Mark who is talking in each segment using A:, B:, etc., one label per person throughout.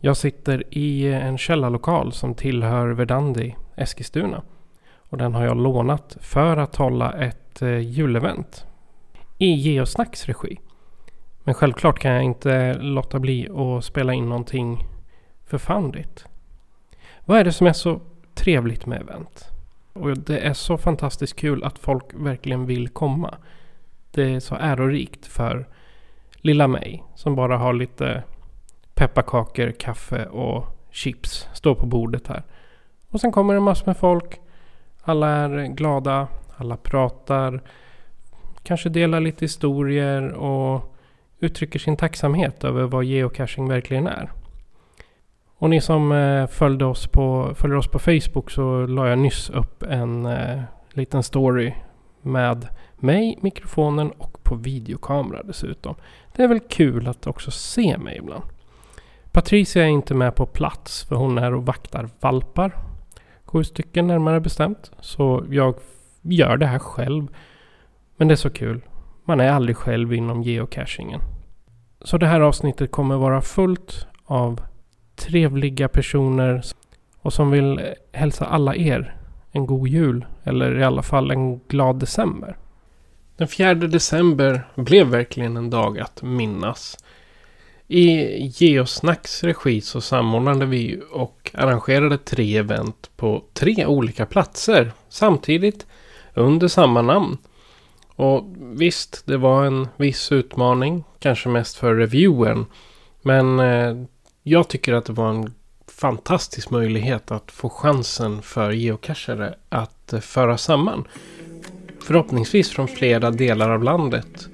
A: Jag sitter i en källarlokal som tillhör Verdandi Eskilstuna. Och den har jag lånat för att hålla ett eh, julevent. I Geosnacks regi. Men självklart kan jag inte låta bli att spela in någonting för Foundit. Vad är det som är så trevligt med event? Och det är så fantastiskt kul att folk verkligen vill komma. Det är så ärorikt för lilla mig som bara har lite pepparkakor, kaffe och chips står på bordet här. Och sen kommer det massor med folk. Alla är glada, alla pratar, kanske delar lite historier och uttrycker sin tacksamhet över vad geocaching verkligen är. Och ni som eh, följde oss på, följer oss på Facebook så la jag nyss upp en eh, liten story med mig, mikrofonen och på videokamera dessutom. Det är väl kul att också se mig ibland. Patricia är inte med på plats för hon är och vaktar valpar. Sju stycken närmare bestämt. Så jag gör det här själv. Men det är så kul. Man är aldrig själv inom geocachingen. Så det här avsnittet kommer vara fullt av trevliga personer och som vill hälsa alla er en god jul. Eller i alla fall en glad december. Den 4 december blev verkligen en dag att minnas. I Geosnacks regi så samordnade vi och arrangerade tre event på tre olika platser samtidigt under samma namn. Och visst, det var en viss utmaning, kanske mest för reviewern. Men eh, jag tycker att det var en fantastisk möjlighet att få chansen för geocachare att eh, föra samman. Förhoppningsvis från flera delar av landet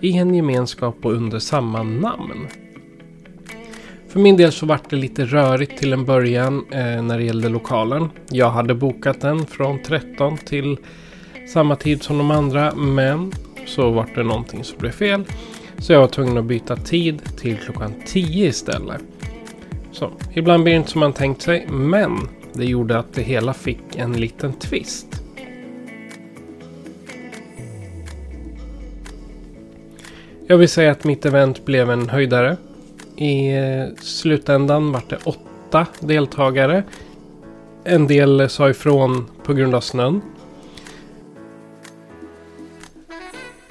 A: i en gemenskap och under samma namn. För min del så vart det lite rörigt till en början eh, när det gällde lokalen. Jag hade bokat den från 13 till samma tid som de andra men så vart det någonting som blev fel. Så jag var tvungen att byta tid till klockan 10 istället. Så ibland blir det inte som man tänkt sig men det gjorde att det hela fick en liten twist. Jag vill säga att mitt event blev en höjdare. I slutändan var det åtta deltagare. En del sa ifrån på grund av snön.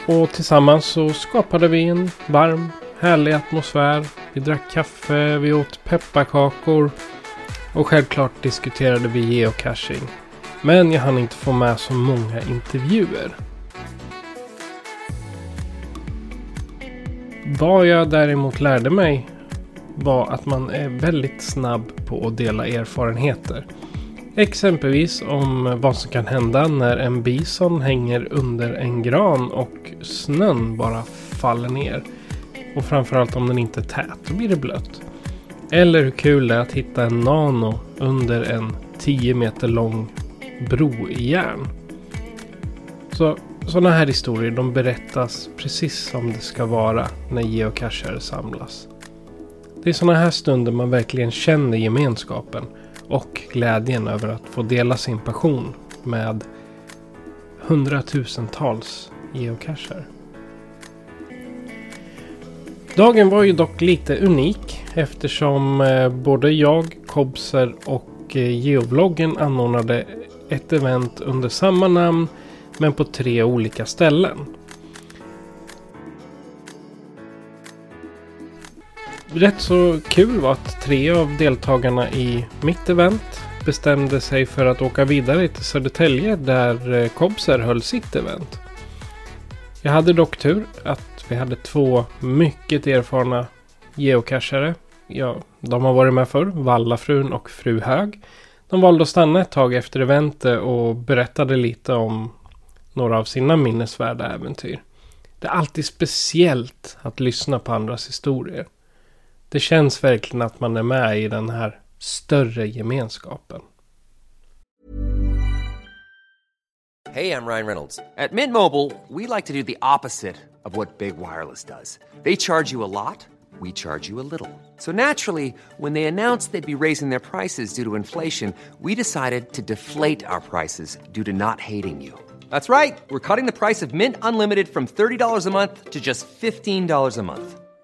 A: Och tillsammans så skapade vi en varm, härlig atmosfär. Vi drack kaffe, vi åt pepparkakor. Och självklart diskuterade vi geocaching. Men jag hann inte få med så många intervjuer. Vad jag däremot lärde mig var att man är väldigt snabb på att dela erfarenheter. Exempelvis om vad som kan hända när en bison hänger under en gran och snön bara faller ner. Och framförallt om den inte är tät, då blir det blött. Eller hur kul det är att hitta en nano under en 10 meter lång bro i järn. Så sådana här historier de berättas precis som det ska vara när geocachare samlas. Det är sådana här stunder man verkligen känner gemenskapen och glädjen över att få dela sin passion med hundratusentals geocacher. Dagen var ju dock lite unik eftersom eh, både jag, Kobser och geobloggen Geovloggen anordnade ett event under samma namn men på tre olika ställen. Rätt så kul var att tre av deltagarna i mitt event bestämde sig för att åka vidare till Södertälje där eh, Kobser höll sitt event. Jag hade dock tur att vi hade två mycket erfarna geocachare. Ja, de har varit med förr, Vallafrun och Fru Hög. De valde att stanna ett tag efter eventet och berättade lite om några av sina minnesvärda äventyr. Det är alltid speciellt att lyssna på andras historier. Det känns verkligen att man är med i den här större gemenskapen.
B: Hej, jag heter Ryan Reynolds. På Mint Mobile, we like to do the opposite of what Big Wireless does. They charge you a lot, we charge you a little. So naturally, when they announced they'd be raising their prices due to inflation, we decided to deflate our prices due to not hating you. That's right. We're cutting the price of Mint Unlimited from $30 a month to just $15 a month.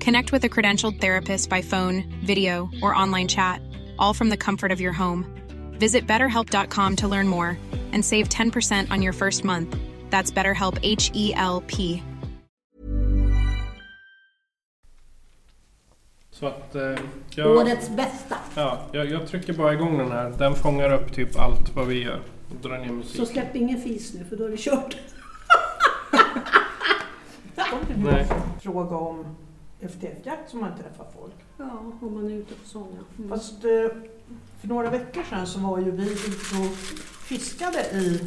C: Connect with a credentialed therapist by phone, video, or online chat, all from the comfort of your home. Visit betterhelp.com to learn more and save 10% on your first month. That's BetterHelp H E L P.
A: Så att eh, jag,
D: Årets bästa.
A: ja, jag, jag trycker bara igång den här. Den fångar upp typ allt vad vi gör. Och drar ner
D: Så
A: musik.
D: släpp ingen fis nu för då är det kört.
A: Nej.
E: fråga om FTF-jakt som man träffar folk.
D: Ja, om man är ute på sån ja. Mm.
E: Fast eh, för några veckor sedan så var ju vi ute och fiskade i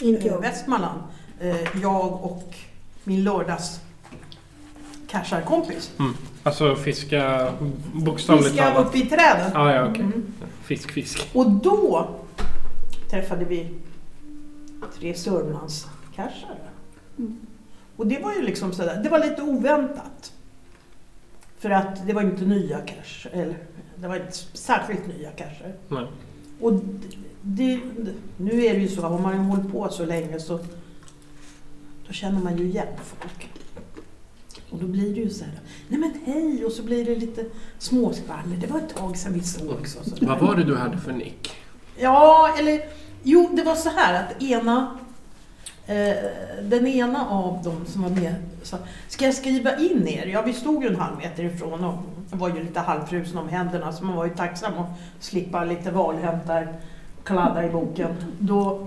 D: Inte jag.
E: Västmanland. Eh, Jag och min lördags casharkompis.
A: Mm. Alltså fiska bokstavligt
E: Fiska
A: talat.
E: uppe i träden.
A: Ah, ja, okej.
E: Mm.
A: Fisk, fisk.
E: Och då träffade vi tre Sörmlandskashare.
D: Mm.
E: Och det var ju liksom sådär, det var lite oväntat. För att det var inte nya cash, eller det var inte särskilt nya cacher.
A: Nej.
E: Och det, det, nu är det ju så, har man ju hållit på så länge så då känner man ju igen folk. Och då blir det ju så här, nej men hej, och så blir det lite småskvaller. Det var ett tag sedan vi sågs. Så
A: Vad var det du hade för nick?
E: Ja, eller jo, det var så här att ena Eh, den ena av dem som var med sa, ska jag skriva in er? Ja, vi stod ju en halv meter ifrån och var ju lite halvfrusen om händerna så man var ju tacksam att slippa lite valhämtar kladda i boken. Då,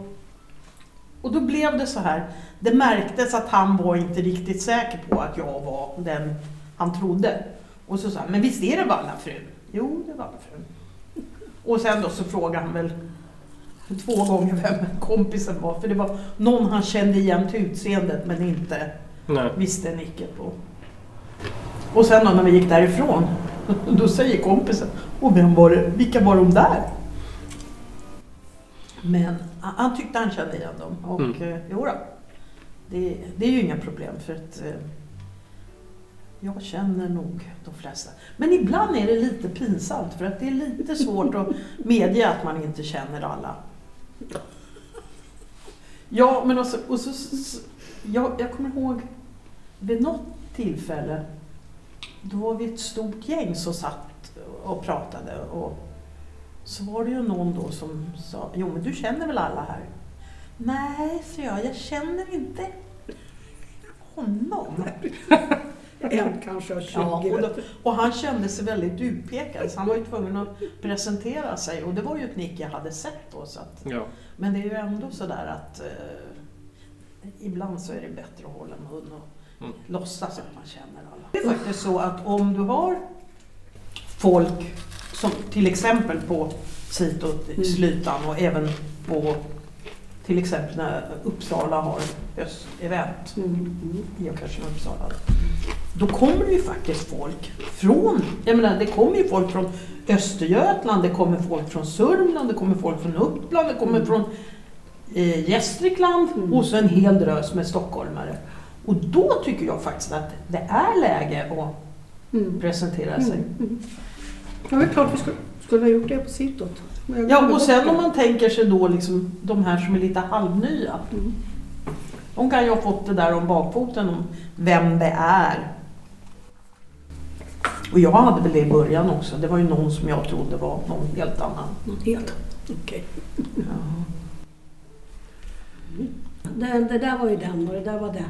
E: och då blev det så här, det märktes att han var inte riktigt säker på att jag var den han trodde. Och så sa han, men visst är det Vallafrun? Jo, det är Vallafrun. Och sen då så frågade han väl två gånger vem kompisen var. För det var någon han kände igen till utseendet men inte
A: Nej.
E: visste nicket på. Och sen då när vi gick därifrån, då säger kompisen, och vem var det, vilka var de där? Men han, tyckte han kände igen dem och
A: Mm.
E: mm. jo då, det, det är ju inga problem för att eh, jag känner nog de flesta. Men ibland är det lite pinsamt för att det är lite svårt att medge att man inte känner alla. Ja, men alltså, och så, så, så, jag, jag kommer ihåg vid något tillfälle, då var vi ett stort gäng som satt och pratade och så var det ju någon då som sa, jo men du känner väl alla här? Nej, så jag, jag känner inte honom.
D: En kanske har 20.
E: Ja, och, då, och han kände sig väldigt utpekad så han var ju tvungen att presentera sig och det var ju ett nick jag hade sett då. Så att,
A: Ja.
E: men det är ju ändå sådär att eh, ibland så är det bättre att hålla mun och
A: Mm.
E: låtsas att man känner alla. Det är faktiskt så att om du har folk som till exempel på Sitot i Slytan och även på till exempel när Uppsala har höstevent
D: Mm. Mm.
E: geocachen Uppsala. Då kommer det ju faktiskt folk från, jag menar det kommer ju folk från Östergötland, det kommer folk från Sörmland, det kommer folk från Uppland, det kommer från eh, Gästrikland
D: Mm.
E: och så en hel drös med stockholmare. Och då tycker jag faktiskt att det är läge att
D: Mm.
E: presentera sig.
D: Mm. Mm. Ja, det är klart vi ska, Skulle ha gjort det på sittot.
E: Ja, och sen om man tänker sig då liksom de här som är lite halvnya.
D: Mm.
E: De kan ju ha fått det där om bakfoten om vem det är. Och jag hade väl det i början också. Det var ju någon som jag trodde var någon helt annan.
D: Något helt. Okej.
E: Ja.
D: Det, det där var ju den och det där var det.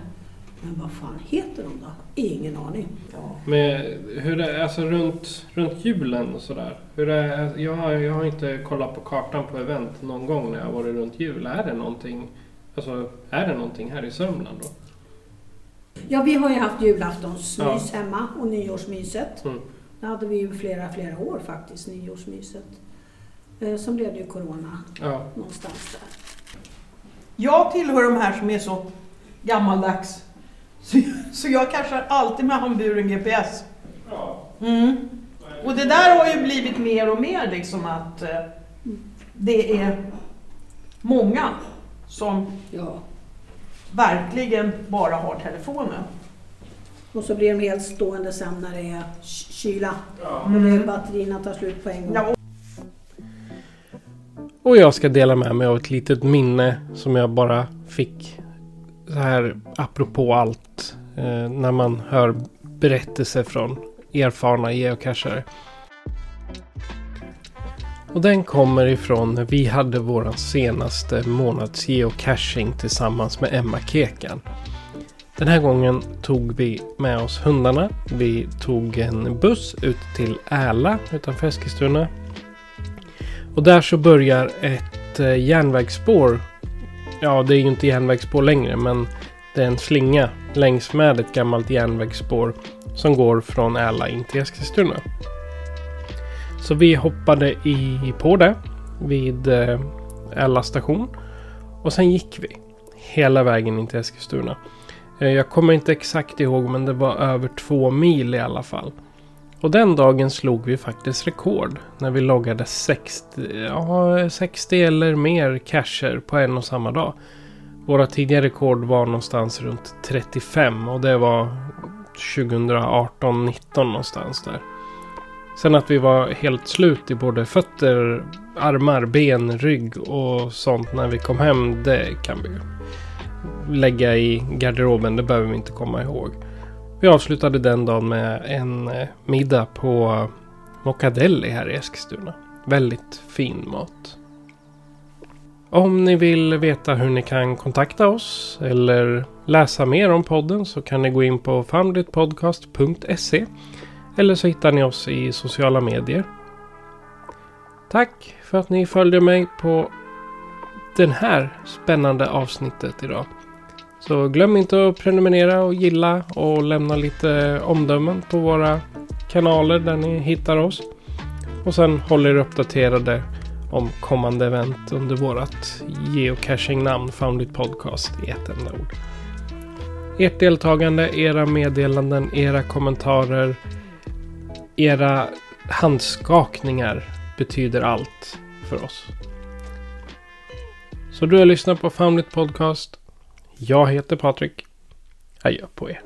D: Men vad fan heter de då? Ingen aning.
E: Ja.
A: Men hur är alltså runt, runt julen och sådär? Hur är, jag, har, jag har inte kollat på kartan på event någon gång när jag varit runt jul. Är det någonting, alltså, är det någonting här i Sörmland då?
D: Ja, vi har ju haft julaftonsmys
A: Ja.
D: hemma och nyårsmyset.
A: Mm.
D: Det hade vi ju flera, flera år faktiskt, nyårsmyset. Eh, Sen blev det ju Corona
A: Ja.
D: någonstans där.
E: Jag tillhör de här som är så gammaldags. Så, så jag kanske alltid med handburen GPS. Mm. Och det där har ju blivit mer och mer liksom att eh, det är många som
D: Ja.
E: Verkligen bara har telefonen.
D: Och så blir de helt stående sen när det är ky- kyla. Och det batterierna tar slut på en gång.
E: Ja,
A: Och jag ska dela med mig av ett litet minne som jag bara fick så här apropå allt. Eh, när man hör berättelser från erfarna geocachare. Och den kommer ifrån när vi hade vår senaste månads geocaching tillsammans med Emma Kekan. Den här gången tog vi med oss hundarna. Vi tog en buss ut till Äla utanför Eskilstuna. Och där så börjar ett eh, järnvägsspår. Ja, det är ju inte järnvägsspår längre, men det är en slinga längs med ett gammalt järnvägsspår som går från Äla in till Eskilstuna. Så vi hoppade i, på det vid eh, station och sen gick vi hela vägen in till Eskilstuna. Eh, jag kommer inte exakt ihåg, men det var över två mil i alla fall. Och den dagen slog vi faktiskt rekord när vi loggade 60, ja, 60 eller mer cacher på en och samma dag. Våra tidigare rekord var någonstans runt 35 och det var 2018-19 någonstans där. Sen att vi var helt slut i både fötter, armar, ben, rygg och sånt när vi kom hem, det kan vi ju lägga i garderoben. Det behöver vi inte komma ihåg. Vi avslutade den dagen med en eh, middag på Mockadelli här i Eskilstuna. Väldigt fin mat. Om ni vill veta hur ni kan kontakta oss eller läsa mer om podden så kan ni gå in på founditpodcast.se eller så hittar ni oss i sociala medier. Tack för att ni följde mig på det här spännande avsnittet idag. Så glöm inte att prenumerera och gilla och lämna lite omdömen på våra kanaler där ni hittar oss. Och sen håll er uppdaterade om kommande event under vårat geocaching-namn Foundit Podcast i ett enda ord. Ert deltagande, era meddelanden, era kommentarer, era handskakningar betyder allt för oss. Så du har lyssnat på Foundit Podcast. Jag heter Patrik. Adjö på er.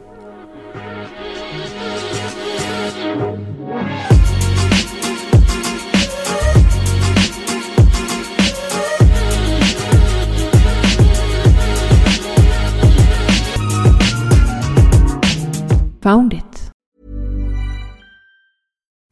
F: Found it.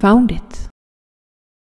F: Found it.